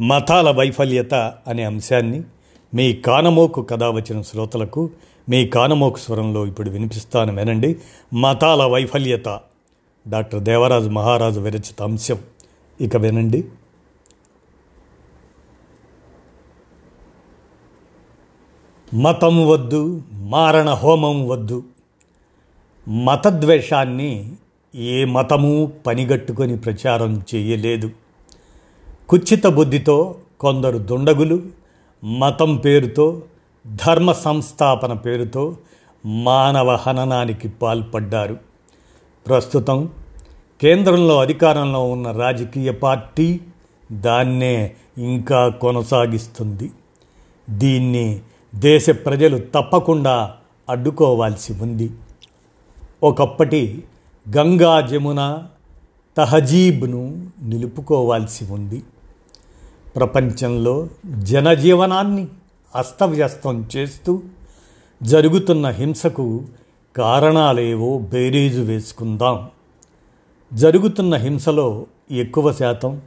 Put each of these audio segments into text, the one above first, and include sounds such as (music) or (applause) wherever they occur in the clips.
మతాల వైఫల్యత అనే అంశాన్ని మీ కానమోకు కథ వచ్చిన శ్రోతలకు మీ కానమోకు స్వరంలో ఇప్పుడు వినిపిస్తాను వినండి. మతాల వైఫల్యత. డాక్టర్ దేవరాజు మహారాజు విరచిత అంశం. ఇక వినండి. మతం వద్దు మారణ హోమం వద్దు. మతద్వేషాన్ని ఏ మతము పనిగట్టుకొని ప్రచారం చేయలేదు. కుచ్చిత బుద్ధితో కొందరు దుండగులు మతం పేరుతో ధర్మ సంస్థాపన పేరుతో మానవ హననానికి పాల్పడ్డారు. ప్రస్తుతం కేంద్రంలో అధికారంలో ఉన్న రాజకీయ పార్టీ దాన్నే ఇంకా కొనసాగిస్తుంది. దీన్ని దేశ ప్రజలు తప్పకుండా అడ్డుకోవాల్సి ఉంది. ఒకప్పటి గంగా జమున తహజీబ్ను నిలుపుకోవాల్సి ఉంది. ప్రపంచంలో జనజీవనాన్ని అస్తవ్యస్తం చేస్తూ జరుగుతున్న హింసకు కారణాలేవో బేరీజు వేసుకుందాం. జరుగుతున్న హింసలో ఎక్కువ శాతం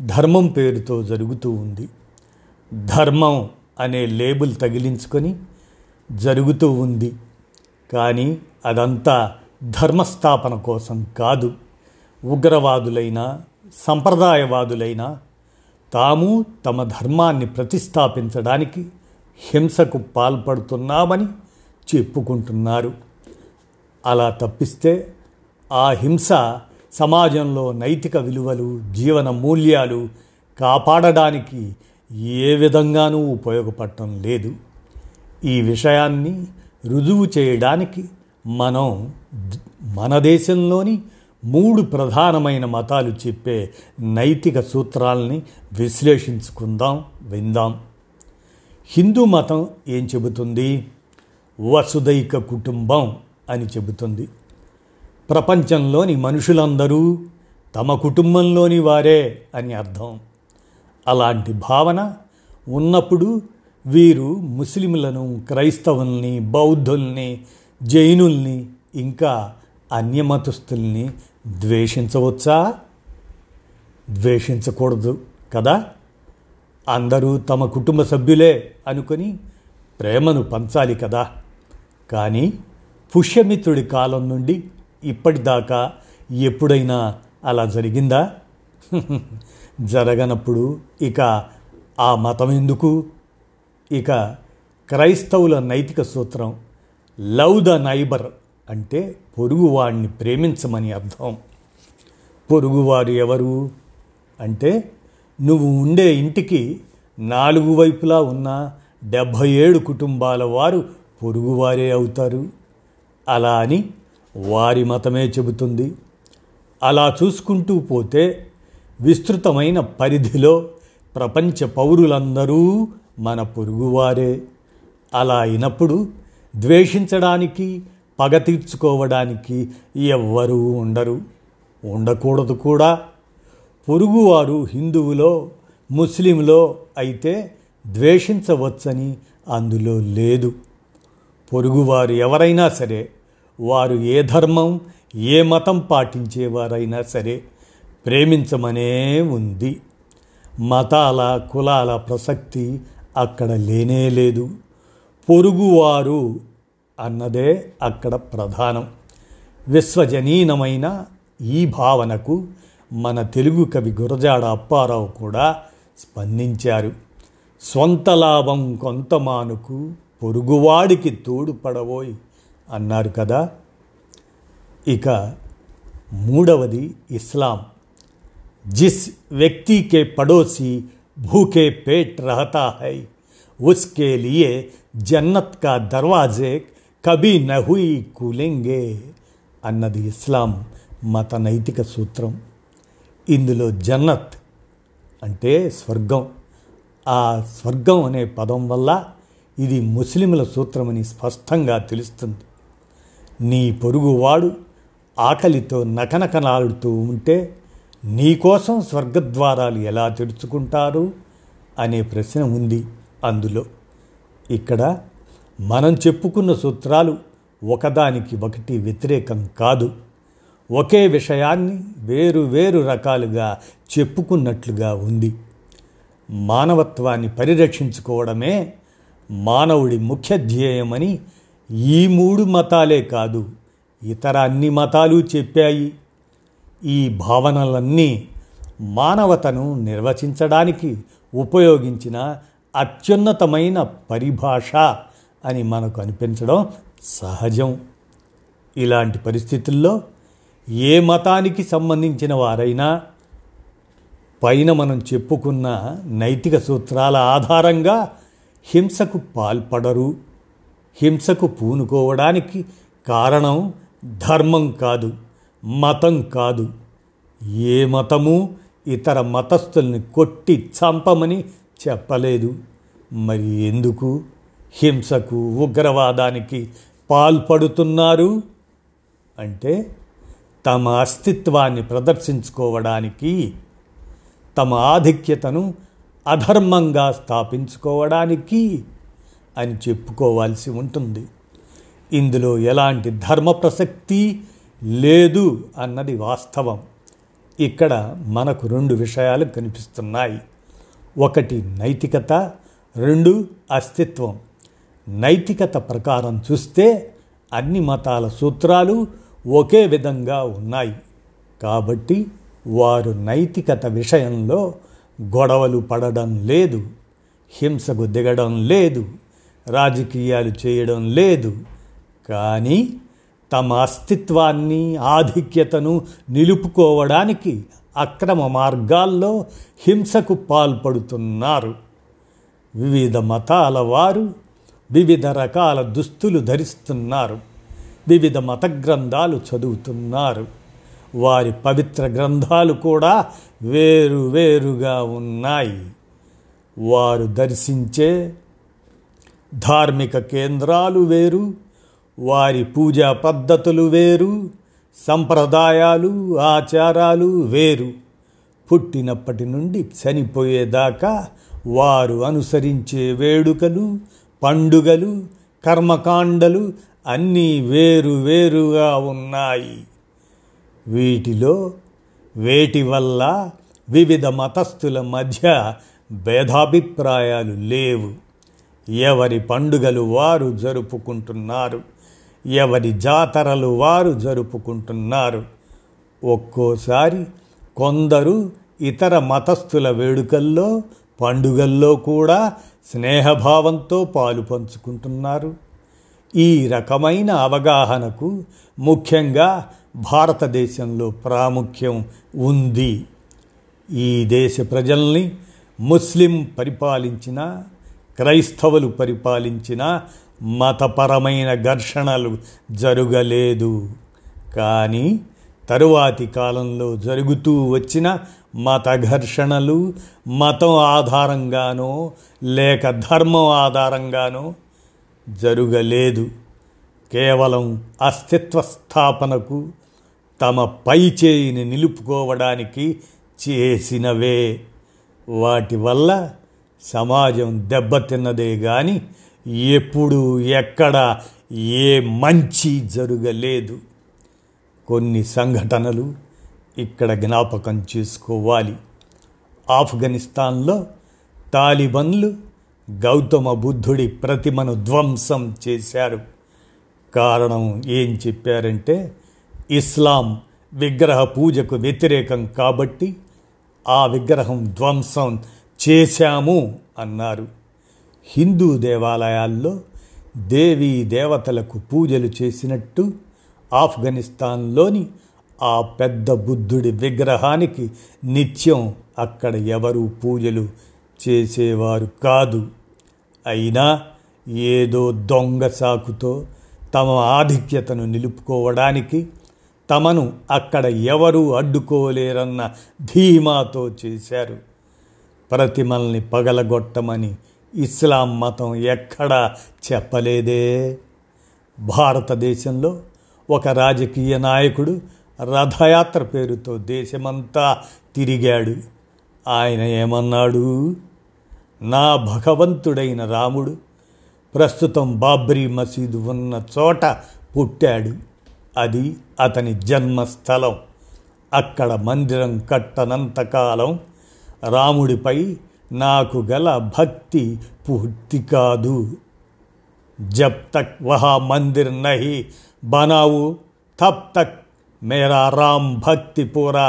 ధర్మం పేరుతో జరుగుతూ ఉంది. ధర్మం అనే లేబుల్ తగిలించుకొని జరుగుతూ ఉంది. కానీ అదంతా ధర్మస్థాపన కోసం కాదు. ఉగ్రవాదులైనా సంప్రదాయవాదులైనా తాము తమ ధర్మాన్ని ప్రతిష్టాపించడానికి హింసకు పాల్పడుతున్నామని చెప్పుకుంటున్నారు. అలా తప్పిస్తే ఆ హింస సమాజంలో నైతిక విలువలు జీవన మూల్యాలు కాపాడడానికి ఏ విధంగానూ ఉపయోగపడటం లేదు. ఈ విషయాన్ని రుజువు చేయడానికి మనం మన దేశంలోని మూడు ప్రధానమైన మతాలు చెప్పే నైతిక సూత్రాలని విశ్లేషించుకుందాం విందాం. హిందూ మతం ఏం చెబుతుంది? వసుదైక కుటుంబం అని చెబుతుంది. ప్రపంచంలోని మనుషులందరూ తమ కుటుంబంలోని వారే అని అర్థం. అలాంటి భావన ఉన్నప్పుడు వీరు ముస్లింలను క్రైస్తవుల్ని బౌద్ధుల్ని జైనుల్ని ఇంకా అన్యమతస్తుల్ని ద్వేషించవచ్చా ద్వేషించకూడదు కదా? అందరూ తమ కుటుంబ సభ్యులే అనుకొని ప్రేమను పంచాలి కదా. కానీ పుష్యమిత్రుడి కాలం నుండి ఇప్పటిదాకా ఎప్పుడైనా అలా జరిగిందా? (laughs) జరగనప్పుడు ఇక ఆ మతం ఎందుకు? ఇక క్రైస్తవుల నైతిక సూత్రం లవ్ ద నైబర్ అంటే పొరుగువాడిని ప్రేమించమని అర్థం. పొరుగువారు ఎవరు? అంటే నువ్వు ఉండే ఇంటికి నాలుగు వైపులా ఉన్న డెబ్భై ఏడు కుటుంబాల వారు పొరుగువారే అవుతారు. అలా అని వారి మతమే చెబుతుంది. అలా చూసుకుంటూ పోతే విస్తృతమైన పరిధిలో ప్రపంచ పౌరులందరూ మన పొరుగువారే. అలా అయినప్పుడు ద్వేషించడానికి పగ తీర్చుకోవడానికి ఎవ్వరూ ఉండరు. ఉండకూడదు కూడా. పొరుగువారు హిందువులో ముస్లింలో అయితే ద్వేషించవచ్చని అందులో లేదు. పొరుగువారు ఎవరైనా సరే వారు ఏ ధర్మం ఏ మతం పాటించేవారైనా సరే ప్రేమించమనే ఉంది. మతాల కులాల ప్రసక్తి అక్కడ లేనే లేదు. పొరుగువారు అన్నదే అక్కడ ప్రధానం. విశ్వజనీనమైన ఈ భావనకు మన తెలుగు కవి గురజాడ అప్పారావు కూడా స్పందించారు. స్వంత లాభం కొంత మానుకు పొరుగువాడికి తోడుపడబోయ్ అన్నారు కదా. ఇక మూడవది ఇస్లాం. జిస్ వ్యక్తి కే పడోసి భూకే పేట్ రహతా హై ఉస్కే లియే జన్నత్ కా దర్వాజే కభీ నహుయి కులెంగే అన్నది ఇస్లాం మత నైతిక సూత్రం. ఇందులో జన్నత్ అంటే స్వర్గం. ఆ స్వర్గం అనే పదం వల్ల ఇది ముస్లింల సూత్రమని స్పష్టంగా తెలుస్తుంది. నీ పొరుగువాడు ఆకలితో నకనకనాడుతూ ఉంటే నీకోసం స్వర్గద్వారాలు ఎలా తెరుచుకుంటారు? అనే ప్రశ్న ఉంది అందులో. ఇక్కడ మనం చెప్పుకున్న సూత్రాలు ఒకదానికి ఒకటి వ్యతిరేకం కాదు. ఒకే విషయాన్ని వేరు వేరు రకాలుగా చెప్పుకున్నట్లుగా ఉంది. మానవత్వాన్ని పరిరక్షించుకోవడమే మానవుడి ముఖ్య ధ్యేయమని ఈ మూడు మతాలే కాదు ఇతర అన్ని మతాలు చెప్పాయి. ఈ భావనలన్నీ మానవతను నిర్వచించడానికి ఉపయోగించిన అత్యున్నతమైన పరిభాష. అని మనకు అనిపించడం సహజం. ఇలాంటి పరిస్థితుల్లో ఏ మతానికి సంబంధించిన వారైనా పైన మనం చెప్పుకున్న నైతిక సూత్రాల ఆధారంగా హింసకు పాల్పడరు. హింసకు పూనుకోవడానికి కారణం ధర్మం కాదు మతం కాదు. ఏ మతము ఇతర మతస్థుల్ని కొట్టి చంపమని చెప్పలేదు. మరి ఎందుకు? హింసకు ఉగ్రవాదానికి పాల్పడుతున్నారు అంటే తమ అస్తిత్వాన్ని ప్రదర్శించుకోవడానికి తమ ఆధిక్యతను అధర్మంగా స్థాపించుకోవడానికి అని చెప్పుకోవాల్సి ఉంటుంది. ఇందులో ఎలాంటి ధర్మ ప్రసక్తి లేదు అన్నది వాస్తవం. ఇక్కడ మనకు రెండు విషయాలు కనిపిస్తున్నాయి. ఒకటి నైతికత రెండు అస్తిత్వం. నైతికత ప్రకారం చూస్తే అన్ని మతాల సూత్రాలు ఒకే విధంగా ఉన్నాయి. కాబట్టి వారు నైతికత విషయంలో గొడవలు పడడం లేదు హింసకు దిగడం లేదు రాజకీయాలు చేయడం లేదు. కానీ తమ అస్తిత్వాన్ని ఆధిక్యతను నిలుపుకోవడానికి అక్రమ మార్గాల్లో హింసకు పాల్పడుతున్నారు. వివిధ మతాల వారు వివిధ రకాల దుస్తులు ధరిస్తున్నారు. వివిధ మత గ్రంథాలు చదువుతున్నారు. వారి పవిత్ర గ్రంథాలు కూడా వేరు వేరుగా ఉన్నాయి. వారు దర్శించే ధార్మిక కేంద్రాలు వేరు. వారి పూజా పద్ధతులు వేరు. సంప్రదాయాలు ఆచారాలు వేరు. పుట్టినప్పటి నుండి చనిపోయేదాకా వారు అనుసరించే వేడుకలు పండుగలు కర్మకాండలు అన్నీ వేరు వేరుగా ఉన్నాయి. వీటిలో వేటి వల్ల వివిధ మతస్థుల మధ్య భేదాభిప్రాయాలు లేవు. ఎవరి పండుగలు వారు జరుపుకుంటున్నారు ఎవరి జాతరలు వారు జరుపుకుంటున్నారు. ఒక్కోసారి కొందరు ఇతర మతస్థుల వేడుకల్లో పండుగల్లో కూడా స్నేహభావంతో పాలు పంచుకుంటున్నారు. ఈ రకమైన అవగాహనకు ముఖ్యంగా భారతదేశంలో ప్రాముఖ్యం ఉంది. ఈ దేశ ప్రజల్ని ముస్లిం పరిపాలించిన క్రైస్తవులు పరిపాలించిన మతపరమైన ఘర్షణలు జరగలేదు. కానీ తరువాతి కాలంలో జరుగుతూ వచ్చిన మత ఘర్షణలు మతం ఆధారంగానో లేక ధర్మం ఆధారంగానో జరగలేదు. కేవలం అస్తిత్వ స్థాపనకు తమ పై చేయిని నిలుపుకోవడానికి చేసినవే. వాటి వల్ల సమాజం దెబ్బతిన్నదే కానీ ఎప్పుడు ఎక్కడ ఏ మంచి జరగలేదు. కొన్ని సంఘటనలు ఇక్కడ జ్ఞాపకం చేసుకోవాలి. ఆఫ్ఘనిస్తాన్లో తాలిబన్లు గౌతమ బుద్ధుడి ప్రతిమను ధ్వంసం చేశారు. కారణం ఏం చెప్పారంటే ఇస్లాం విగ్రహ పూజకు వ్యతిరేకం కాబట్టి ఆ విగ్రహం ధ్వంసం చేశాము అన్నారు. హిందూ దేవాలయాల్లో దేవీ దేవతలకు పూజలు చేసినట్టు ఆఫ్ఘనిస్తాన్లోని ఆ పెద్ద బుద్ధుడి విగ్రహానికి నిత్యం అక్కడ ఎవరు పూజలు చేసేవారు కాదు. అయినా ఏదో దొంగ సాకుతో తమ ఆధిక్యతను నిలుపుకోవడానికి తమను అక్కడ ఎవరూ అడ్డుకోలేరన్న ధీమాతో చేశారు. ప్రతిమల్ని పగలగొట్టమని ఇస్లాం మతం ఎక్కడా చెప్పలేదే. భారతదేశంలో ఒక రాజకీయ నాయకుడు రథయాత్ర పేరుతో దేశమంతా తిరిగాడు. ఆయన ఏమన్నాడు? నా భగవంతుడైన రాముడు ప్రస్తుతం బాబ్రీ మసీదు ఉన్న చోట పుట్టాడు. అది అతని జన్మస్థలం. అక్కడ మందిరం కట్టనంతకాలం రాముడిపై నాకు గల భక్తి పూర్తి కాదు. జబ్ తక్ వహా మందిర్ నహి బనావు తబ్ తక్ మేరా రామ్ భక్తి పూరా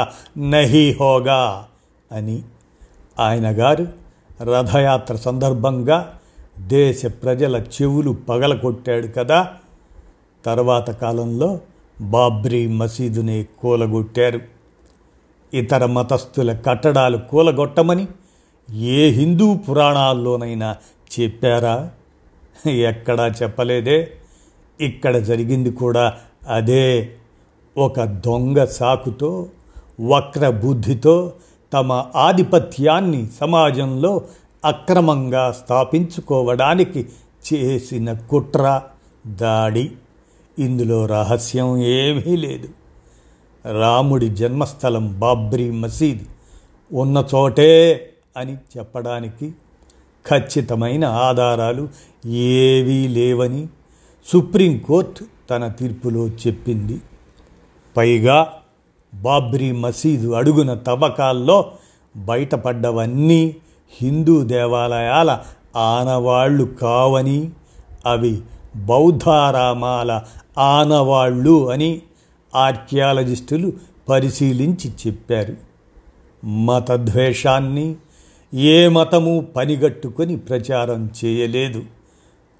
నహి హోగా అని ఆయన గారు రథయాత్ర సందర్భంగా దేశ ప్రజల చెవులు పగలగొట్టాడు కదా తర్వాత కాలంలో బాబ్రీ మసీదుని కూలగొట్టారు ఇతర మతస్థుల కట్టడాలు కూలగొట్టమని ఏ హిందూ పురాణాల్లోనైనా చెప్పారా ఎక్కడా చెప్పలేదే. ఇక్కడ జరిగింది కూడా అదే. ఒక దొంగ సాకుతో వక్ర బుద్ధితో తమ ఆధిపత్యాన్ని సమాజంలో అక్రమంగా స్థాపించుకోవడానికి చేసిన కుట్ర దాడి. ఇందులో రహస్యం ఏమీ లేదు. రాముడి జన్మస్థలం బాబ్రీ మసీద్ ఉన్న చోటే అని చెప్పడానికి ఖచ్చితమైన ఆధారాలు ఏవీ లేవని సుప్రీంకోర్టు తన తీర్పులో చెప్పింది. పైగా బాబ్రీ మసీదు అడుగున తవ్వకాల్లో బయటపడ్డవన్నీ హిందూ దేవాలయాల ఆనవాళ్ళు కావని అవి బౌద్ధారామాల ఆనవాళ్ళు అని ఆర్కియాలజిస్టులు పరిశీలించి చెప్పారు. మతద్వేషాన్ని ఏ మతము పనిగట్టుకొని ప్రచారం చేయలేదు.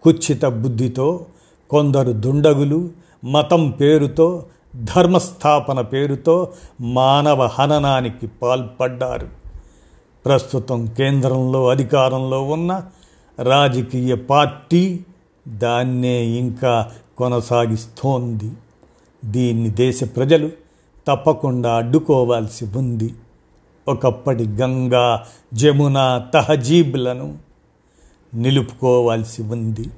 కుచ్చిత బుద్ధితో కొందరు దుండగులు మతం పేరుతో ధర్మస్థాపన పేరుతో మానవ హననానికి పాల్పడ్డారు. ప్రస్తుతం కేంద్రంలో అధికారంలో ఉన్న రాజకీయ పార్టీ దాన్నే ఇంకా కొనసాగిస్తోంది. దీన్ని దేశ ప్రజలు తప్పకుండా అడ్డుకోవాల్సి ఉంది. ఒకప్పటి గంగా జమున తహజీబ్లను నిలుపుకోవాల్సి ఉంది.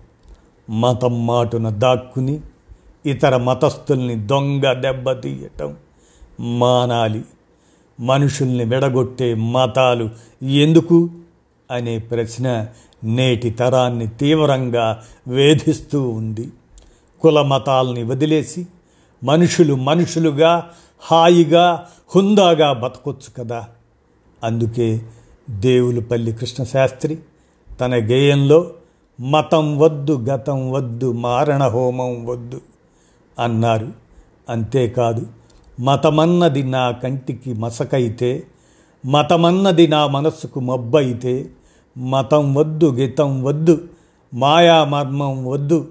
మతం మాటున దాక్కుని ఇతర మతస్థుల్ని దొంగ దెబ్బతీయటం మానాలి. మనుషుల్ని విడగొట్టే మతాలు ఎందుకు? అనే ప్రశ్న నేటి తరాన్ని తీవ్రంగా వేధిస్తూ ఉంది. కుల మతాల్ని వదిలేసి మనుషులు మనుషులుగా హాయిగా హుందాగా బతకొచ్చు కదా. అందుకే దేవులపల్లి కృష్ణశాస్త్రి తన గేయంలో మతం వద్దు గతం వద్దు మారణ హోమం వద్దు అన్నారు. అంతేకాదు మతమన్నది నా కంటికి మసకైతే మతమన్నది నా మనస్సుకు మబ్బైతే మతం వద్దు గితం వద్దు మాయామర్మం వద్దు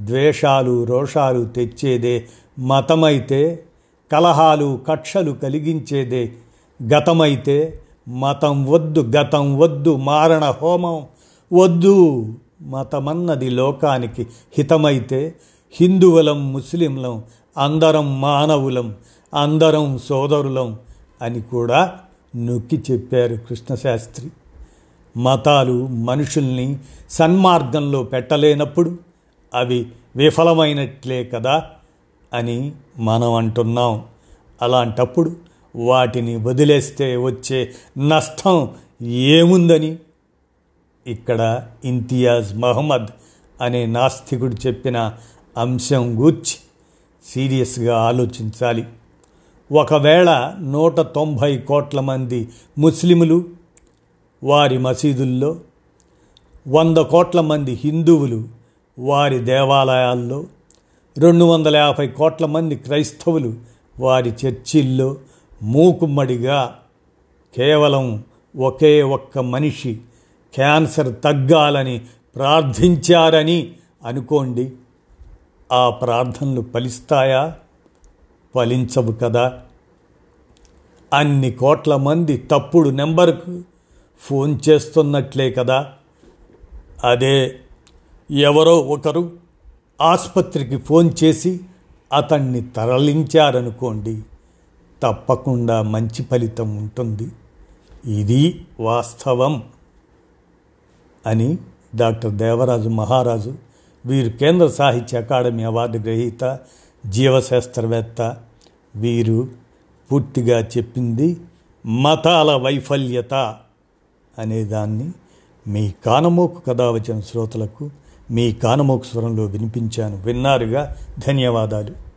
ద్వేషాలు రోషాలు తెచ్చేదే మతమైతే కలహాలు కక్షలు కలిగించేదే గతమైతే మతం వద్దు గతం వద్దు మారణ హోమం వద్దు. మతమన్నది లోకానికి హితమైతే హిందువులం ముస్లింలం అందరం మానవులం అందరం సోదరులం అని కూడా నొక్కి చెప్పారు కృష్ణశాస్త్రి. మతాలు మనుషుల్ని సన్మార్గంలో పెట్టలేనప్పుడు అవి విఫలమైనట్లే కదా అని మనం అంటున్నాం. అలాంటప్పుడు వాటిని వదిలేస్తే వచ్చే నష్టం ఏముందని? ఇక్కడ ఇంతియాజ్ మహమ్మద్ అనే నాస్తికుడు చెప్పిన అంశం గూర్చి సీరియస్గా ఆలోచించాలి. ఒకవేళ నూట తొంభై కోట్ల మంది ముస్లిములు వారి మసీదుల్లో వంద కోట్ల మంది హిందువులు వారి దేవాలయాల్లో రెండు వందల యాభై కోట్ల మంది క్రైస్తవులు వారి చర్చిల్లో మూకుమ్మడిగా కేవలం ఒకే ఒక్క మనిషి క్యాన్సర్ తగ్గాలని ప్రార్థించారని అనుకోండి ఆ ప్రార్థనలు ఫలిస్తాయా? ఫలించవు కదా. అన్ని కోట్ల మంది తప్పుడు నెంబర్కు ఫోన్ చేస్తున్నట్లే కదా. అదే ఎవరో ఒకరు ఆసుపత్రికి ఫోన్ చేసి అతన్ని తరలించారనుకోండి తప్పకుండా మంచి ఫలితం ఉంటుంది. ఇది వాస్తవం అని డాక్టర్ దేవరాజు మహారాజు వీరు కేంద్ర సాహిత్య అకాడమీ అవార్డు గ్రహీత జీవశాస్త్రవేత్త వీరు పూర్తిగా చెప్పింది మతాల వైఫల్యత అనేదాన్ని మీ కానమోకు కథ వచ్చిన శ్రోతలకు మీ కానమోకు స్వరంలో వినిపించాను. విన్నారుగా? ధన్యవాదాలు.